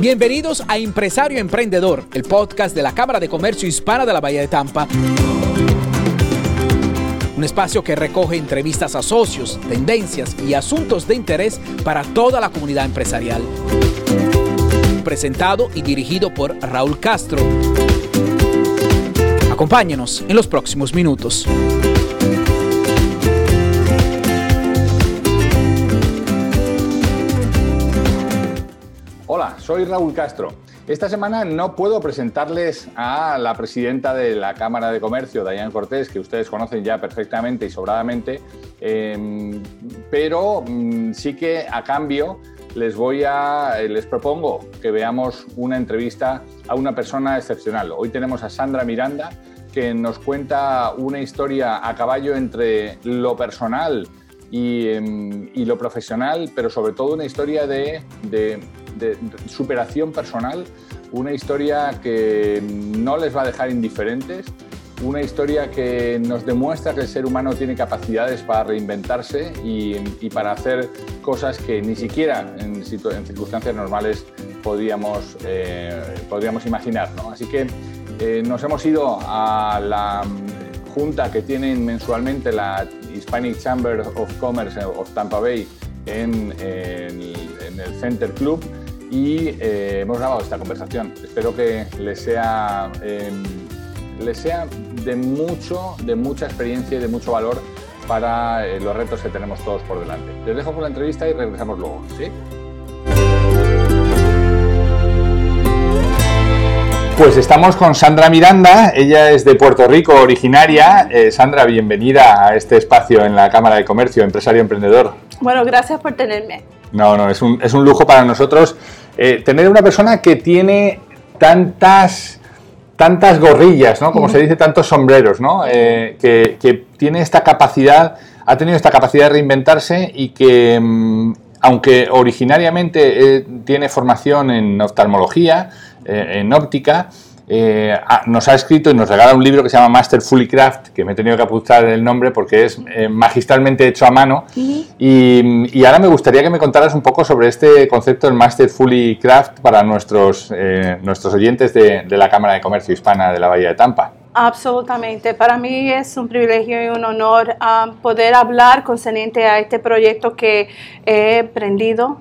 Bienvenidos a Empresario Emprendedor, el podcast de la Cámara de Comercio Hispana de la Bahía de Tampa. Un espacio que recoge entrevistas a socios, tendencias y asuntos de interés para toda la comunidad empresarial. Presentado y dirigido por Raúl Castro. Acompáñenos en los próximos minutos. Soy Raúl Castro. Esta semana no puedo presentarles a la presidenta de la Cámara de Comercio, Dayan Cortés, que ustedes conocen ya perfectamente y sobradamente, em, pero mm, sí que a cambio les voy a les propongo que veamos una entrevista a una persona excepcional. Hoy tenemos a Sandra Miranda que nos cuenta una historia a caballo entre lo personal y, em, lo profesional, pero sobre todo una historia de superación personal, una historia que no les va a dejar indiferentes, una historia que nos demuestra que el ser humano tiene capacidades para reinventarse y, para hacer cosas que ni siquiera en, circunstancias normales podríamos, eh, podríamos imaginar. Así que eh, nos hemos ido a la junta que tienen mensualmente la Hispanic Chamber of Commerce of Tampa Bay en el Center Club y eh, hemos grabado esta conversación. Espero que les sea, les sea de, mucho, de mucha experiencia y de mucho valor para eh, los retos que tenemos todos por delante. Les dejo con la entrevista y regresamos luego. ¿sí? Pues estamos con Sandra Miranda, ella es de Puerto Rico originaria. Eh, Sandra, bienvenida a este espacio en la Cámara de Comercio, empresario emprendedor. Bueno, gracias por tenerme. No, no, es un, es un lujo para nosotros eh, tener una persona que tiene tantas, tantas gorrillas, ¿no? Como se dice, tantos sombreros, ¿no? Eh, que, tiene esta capacidad, ha tenido esta capacidad de reinventarse y que, mm, aunque originariamente eh, tiene formación en oftalmología, en óptica, eh, ah, nos ha escrito y nos regala un libro que se llama Master Fully Craft, que me he tenido que apuntar el nombre porque es eh, magistralmente hecho a mano. y, ahora me gustaría que me contaras un poco sobre este concepto del Master Fully Craft para nuestros, eh, nuestros oyentes de, la Cámara de Comercio Hispana de la Bahía de Tampa. Absolutamente. Para mí es un privilegio y un honor ah, poder hablar concerniente a este proyecto que he emprendido.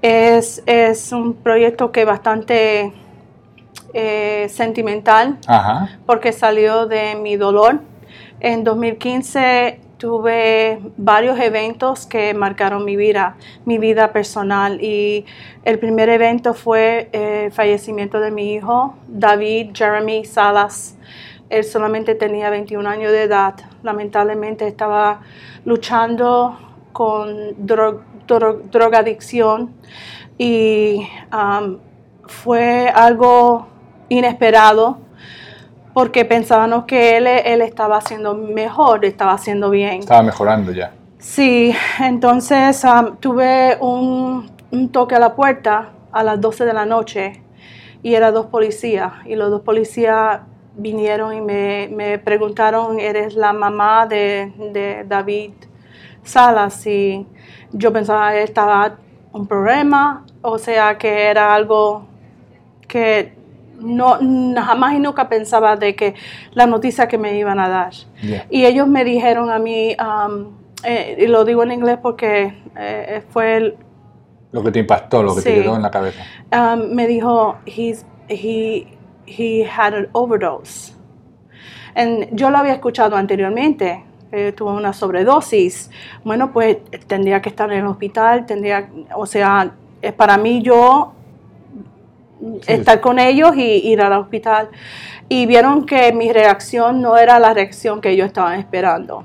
Es, es un proyecto que bastante eh, sentimental porque salió de mi dolor. En 2015 tuve varios eventos que marcaron mi vida, mi vida personal y el primer evento fue eh, el fallecimiento de mi hijo, David Jeremy Salas. Él solamente tenía 21 años de edad. Lamentablemente estaba luchando con drogadicción y um, fue algo inesperado porque pensábamos que él, él estaba haciendo mejor, estaba haciendo bien. Estaba mejorando ya. Sí, entonces um, tuve un, toque a la puerta a las 12 de la noche y eran dos policías y los dos policías vinieron y me, preguntaron, ¿eres la mamá de, de, David Salas? Y yo pensaba que estaba un problema, o sea que era algo que no, jamás y nunca pensaba de que la noticia que me iban a dar. Y ellos me dijeron a mí, um, eh, y lo digo en inglés porque eh, fue el, lo que te impactó, lo que te quedó en la cabeza. Um, me dijo, He's, he, he had an overdose. yo lo había escuchado anteriormente, eh, tuvo una sobredosis. Bueno, pues tendría que estar en el hospital, tendría, o sea, para mí yo estar con ellos y ir al hospital. Y vieron que mi reacción no era la reacción que ellos estaban esperando.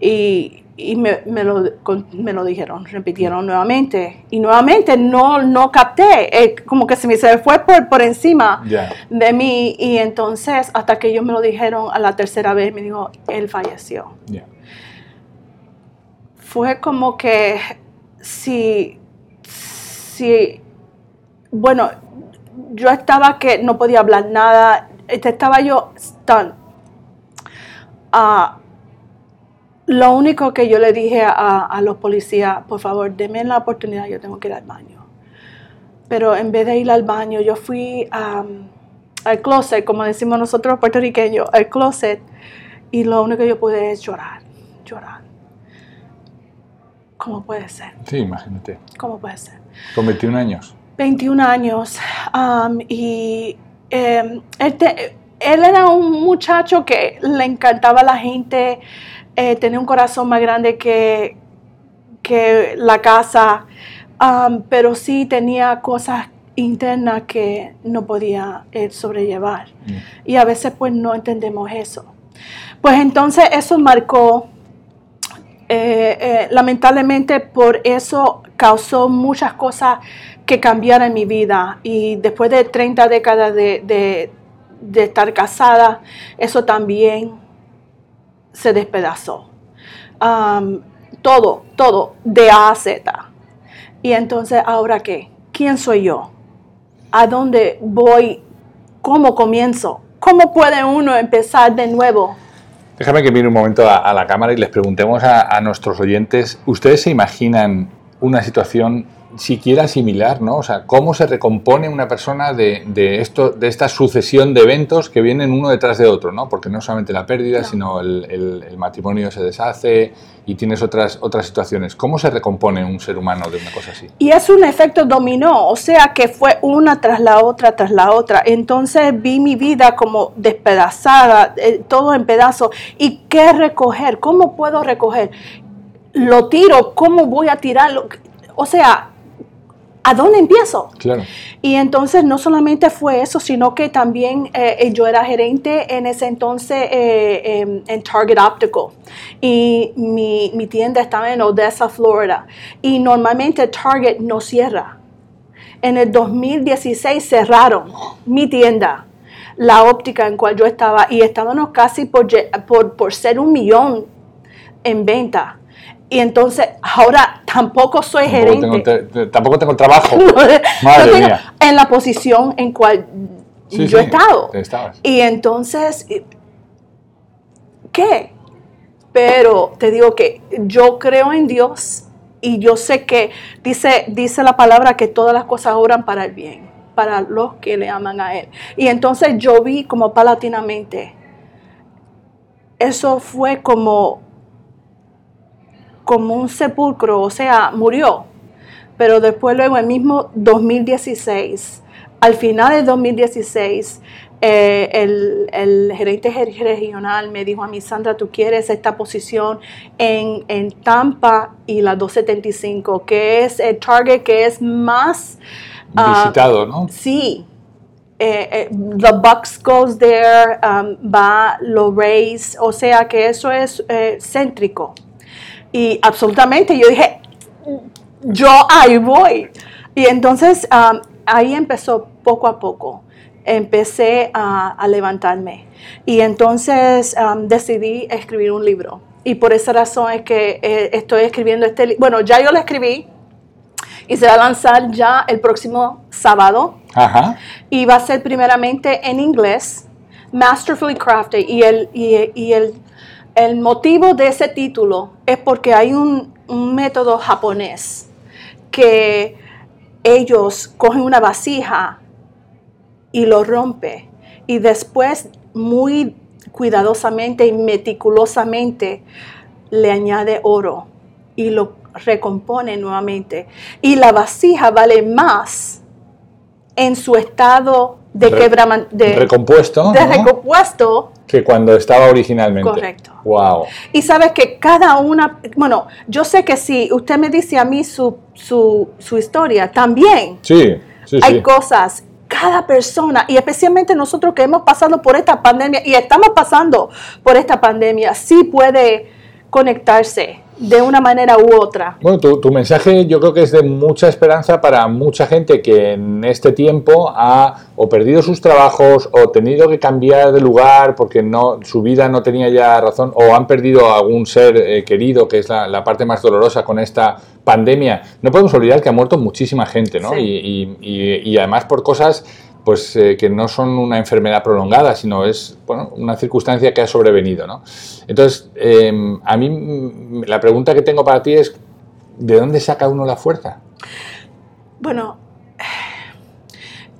Y, y me, me, lo, me, lo, dijeron, repitieron nuevamente. Y nuevamente no, no capté, eh, como que se me se fue por, por encima de mí. Y entonces, hasta que ellos me lo dijeron a la tercera vez, me dijo, él falleció. Fue como que si, si, bueno, yo estaba que no podía hablar nada, este, estaba yo tan... Ah, lo único que yo le dije a, los policías, por favor, denme la oportunidad, yo tengo que ir al baño. pero en vez de ir al baño, yo fui am, al closet, como decimos nosotros puertorriqueños, al closet, y lo único que yo pude es llorar, llorar. ¿Cómo puede ser? Sí, imagínate. ¿Cómo puede ser? Con 21 años. 21 años am, y eh, él, era un muchacho que le encantaba a la gente, eh, tenía un corazón más grande que, que la casa, am, pero sí tenía cosas internas que no podía sobrellevar. Y a veces pues no entendemos eso. Pues entonces eso marcó eh, eh, lamentablemente por eso causó muchas cosas que cambiaron en mi vida y después de 30 décadas de, estar casada, eso también se despedazó. Todo, todo, de A a Z. Y entonces, ¿ahora qué? ¿Quién soy yo? ¿A dónde voy? ¿Cómo comienzo? ¿Cómo puede uno empezar de nuevo? Déjame que mire un momento a, la cámara y les preguntemos a nuestros oyentes, ¿ustedes se imaginan una situación siquiera similar, ¿no? O sea, ¿cómo se recompone una persona de, de esto, de esta sucesión de eventos que vienen uno detrás de otro, ¿no? Porque no solamente la pérdida, No. sino el, el- el matrimonio se deshace y tienes otras, otras situaciones. ¿Cómo se recompone un ser humano de una cosa así? Y es un efecto dominó, o sea que fue una tras la otra, tras la otra. Entonces vi mi vida como despedazada, eh, todo en pedazos. ¿Y qué recoger? ¿Cómo puedo recoger? Lo tiro, ¿cómo voy a tirarlo? O sea, ¿a dónde empiezo? Claro. Y entonces no solamente fue eso, sino que también eh, eh, yo era gerente en ese entonces eh, em, en Target Optical y mi, mi tienda estaba en Odessa, Florida. Y normalmente Target no cierra. En el 2016 cerraron mi tienda, la óptica en cual yo estaba, y estábamos casi por, por, por ser un millón en venta. Y entonces ahora tampoco soy Tampoco gerente. tengo, te- te- tampoco tengo trabajo. No, Madre tengo- mía. En la posición en cual Sí, yo he sí, estado. estabas. Y entonces, ¿qué? Pero te digo que yo creo en Dios y yo sé que dice, dice la palabra que todas las cosas obran para el bien, para los que le aman a Él. Y entonces yo vi como palatinamente, eso fue como, como un sepulcro, o sea, murió. Pero después luego, el mismo 2016, al final de 2016, eh, el, el gerente ge- regional me dijo a mí, Sandra, tú quieres esta posición en, en Tampa y la 275, que es el target que es más... ah, Visitado, ¿no? Sí. Eh, eh, the Bucks goes there, um, va los Rays, o sea que eso es céntrico. Y absolutamente yo dije, yo ahí voy. Y entonces um, ahí empezó poco a poco. Empecé a, a levantarme. Y entonces um, decidí escribir un libro. Y por esa razón es que eh, estoy escribiendo este libro. Bueno, ya yo lo escribí y se va a lanzar ya el próximo sábado Ajá. y va a ser primeramente en inglés, Masterfully Crafted. Y el, y, y el, el motivo de ese título es porque hay un, un método japonés que ellos cogen una vasija y lo rompe y después muy cuidadosamente y meticulosamente le añade oro y lo recompone nuevamente. Y la vasija vale más en su estado de Re- de, Recompuesto. de ¿no? recompuesto. Que cuando estaba originalmente. Correcto. Wow. Y sabes que cada una, bueno, yo sé que si usted me dice a mí su, su, su historia, también Sí, sí, hay sí. cosas, cada persona, y especialmente nosotros que hemos pasado por esta pandemia y estamos pasando por esta pandemia, sí puede conectarse de una manera u otra. Bueno, tu, tu mensaje yo creo que es de mucha esperanza para mucha gente que en este tiempo ha o perdido sus trabajos o tenido que cambiar de lugar porque no su vida no tenía ya razón o han perdido algún ser eh, querido, que es la, la parte más dolorosa con esta pandemia. No podemos olvidar que ha muerto muchísima gente, ¿no? Sí. Y, y- y- y además por cosas pues eh, que no son una enfermedad prolongada, sino es bueno, una circunstancia que ha sobrevenido. ¿no? Entonces, eh, a mí mm, la pregunta que tengo para ti es, ¿de dónde saca uno la fuerza? Bueno,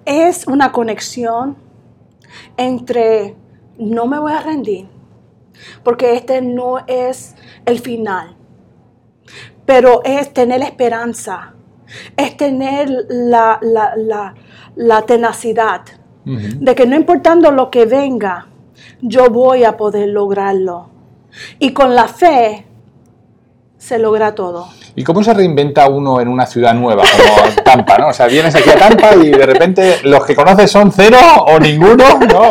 es una conexión entre no me voy a rendir, porque este no es el final, pero es tener esperanza, es tener la, la, la, la tenacidad de que no importando lo que venga, yo voy a poder lograrlo. Y con la fe se logra todo. ¿Y cómo se reinventa uno en una ciudad nueva como Tampa? ¿no? O sea, vienes aquí a Tampa y de repente los que conoces son cero o ninguno, ¿no?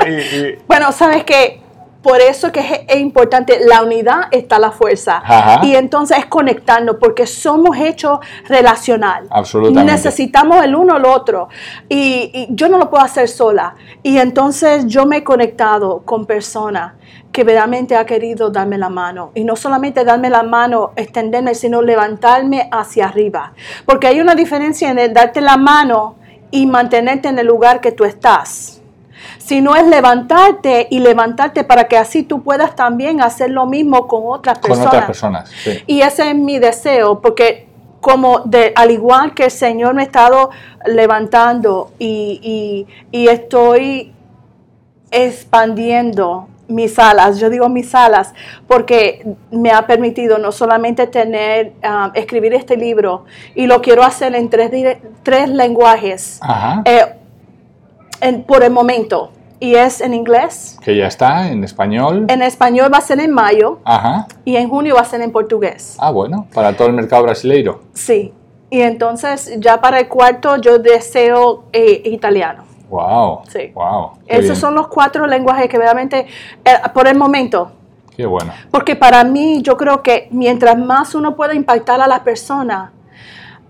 Bueno, sabes que por eso que es, importante, la unidad está la fuerza. Y entonces es conectarnos, porque somos hechos relacional. Absolutamente. Necesitamos el uno al otro. Y, yo no lo puedo hacer sola. Y entonces yo me he conectado con personas que verdaderamente ha querido darme la mano. Y no solamente darme la mano, extenderme, sino levantarme hacia arriba. Porque hay una diferencia en darte la mano y mantenerte en el lugar que tú estás sino es levantarte y levantarte para que así tú puedas también hacer lo mismo con otras personas. Con otras personas, sí. Y ese es mi deseo, porque como de, al igual que el Señor me ha estado levantando y, estoy expandiendo mis alas, yo digo mis alas, porque me ha permitido no solamente tener, um, escribir este libro, y lo quiero hacer en tres, tres lenguajes, eh, por el momento y es en inglés. Que ya está, en español. En español va a ser en mayo. Ajá. Y en junio va a ser en portugués. Ah, bueno, para todo el mercado brasileiro. Sí. Y entonces ya para el cuarto yo deseo eh, italiano. Wow. Sí. Wow. Esos son los cuatro lenguajes que realmente, eh, por el momento. Qué bueno. Porque para mí yo creo que mientras más uno pueda impactar a la persona,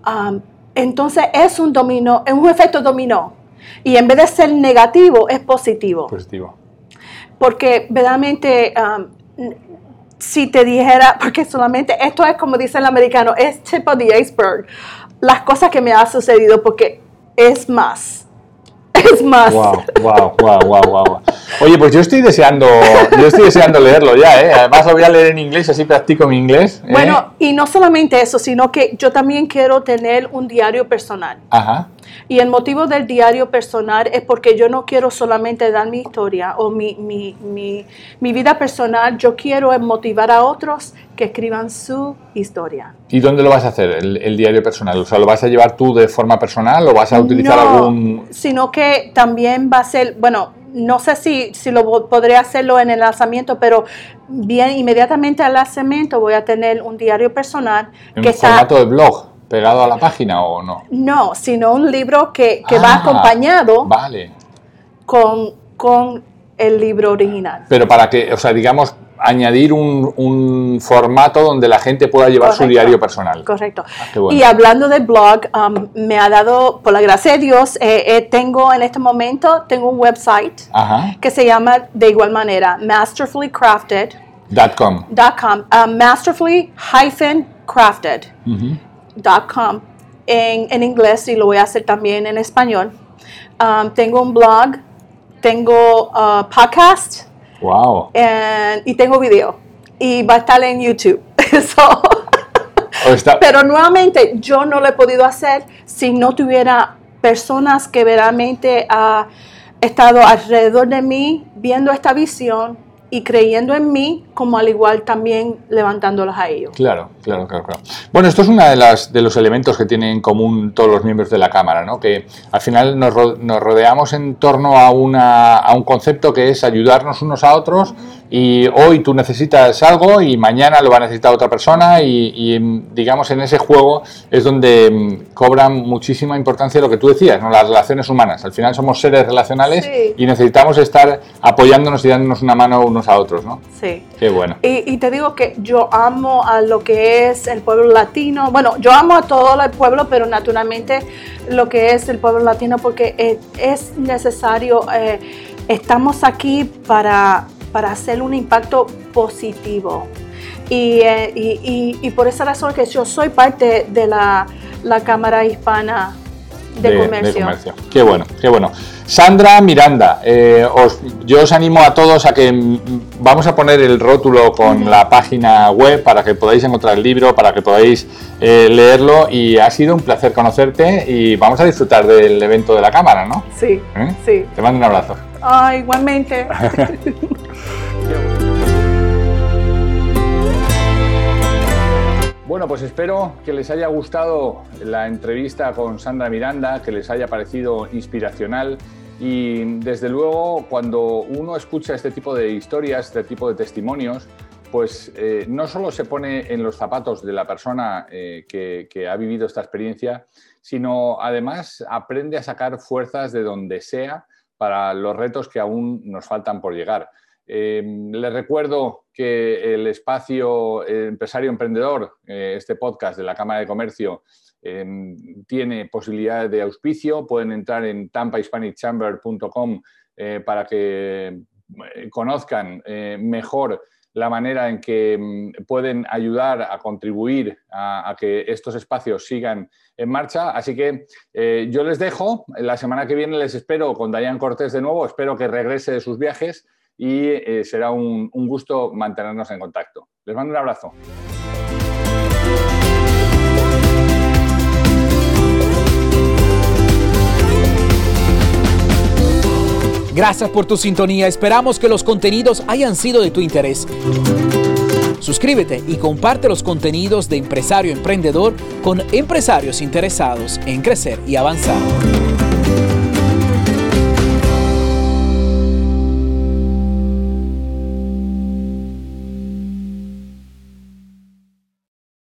um, entonces es un dominó, es un efecto dominó y en vez de ser negativo, es positivo. Positivo. Porque verdaderamente, um, si te dijera, porque solamente esto es como dice el americano, es tip of the iceberg, las cosas que me han sucedido, porque es más. Es más. Wow, wow, wow, wow, wow. Oye, pues yo estoy deseando, yo estoy deseando leerlo ya, ¿eh? Además lo voy a leer en inglés, así practico mi inglés. ¿eh? Bueno, y no solamente eso, sino que yo también quiero tener un diario personal. Ajá. Y el motivo del diario personal es porque yo no quiero solamente dar mi historia o mi, mi, mi, mi vida personal, yo quiero motivar a otros que escriban su historia. ¿Y dónde lo vas a hacer, el, diario personal? O sea, ¿lo vas a llevar tú de forma personal o vas a utilizar no, algún...? sino que también va a ser, bueno, no sé si, si lo podré hacerlo en el lanzamiento, pero bien, inmediatamente al lanzamiento voy a tener un diario personal. ¿En que formato de blog? Pegado a la página o no? No, sino un libro que, va ah, acompañado vale. con, con el libro original. Pero para que, o sea, digamos, añadir un, un formato donde la gente pueda llevar su diario personal. Correcto. Ah, y hablando de blog, um, me ha dado, por la gracia de Dios, eh, eh, tengo en este momento, tengo un website que se llama de igual manera, masterfullycrafted.com. .com, uh, masterfully crafted com en, en, inglés y lo voy a hacer también en español. Um, tengo un blog, tengo uh, podcast. Wow. y tengo video. Y va a estar en YouTube. Oh, Pero nuevamente yo no lo he podido hacer si no tuviera personas que verdaderamente han estado alrededor de mí viendo esta visión y creyendo en mí, como al igual también levantándolos a ellos. Claro, claro, claro, claro. Bueno, esto es uno de, las, de los elementos que tienen en común todos los miembros de la Cámara, ¿no? que al final nos, rodeamos en torno a, una, a un concepto que es ayudarnos unos a otros y hoy tú necesitas algo y mañana lo va a necesitar otra persona y, digamos en ese juego es donde mm, cobran muchísima importancia lo que tú decías, ¿no? las relaciones humanas. Al final somos seres relacionales y necesitamos estar apoyándonos y dándonos una mano unos a otros, ¿no? Sí. Qué bueno. Y, te digo que yo amo a lo que es el pueblo latino. Bueno, yo amo a todo el pueblo, pero naturalmente lo que es el pueblo latino porque es, necesario, eh, estamos aquí para para hacer un impacto positivo. Eh, y, y, y, por esa razón que yo soy parte de la, la Cámara Hispana de, comercio. Qué bueno, qué bueno. Sandra Miranda, eh, yo os animo a todos a que mm, vamos a poner el rótulo con la página web para que podáis encontrar el libro, para que podáis eh, leerlo y ha sido un placer conocerte y vamos a disfrutar del evento de la cámara, ¿no? Sí, ¿Eh? sí. Te mando un abrazo. Ah, igualmente. Bueno, pues espero que les haya gustado la entrevista con Sandra Miranda, que les haya parecido inspiracional y desde luego cuando uno escucha este tipo de historias, este tipo de testimonios, pues eh, no solo se pone en los zapatos de la persona eh, que, ha vivido esta experiencia, sino además aprende a sacar fuerzas de donde sea para los retos que aún nos faltan por llegar. Eh, les recuerdo que el espacio empresario emprendedor, eh, este podcast de la Cámara de Comercio, em, tiene posibilidades de auspicio. Pueden entrar en tampahispanicchamber.com eh, para que conozcan mejor la manera en que mm, pueden ayudar a contribuir a, que estos espacios sigan en marcha. Así que yo les dejo. La semana que viene les espero con Dayan Cortés de nuevo. Espero que regrese de sus viajes y eh, será un, un gusto mantenernos en contacto. Les mando un abrazo. Gracias por tu sintonía. Esperamos que los contenidos hayan sido de tu interés. Suscríbete y comparte los contenidos de Empresario Emprendedor con empresarios interesados en crecer y avanzar.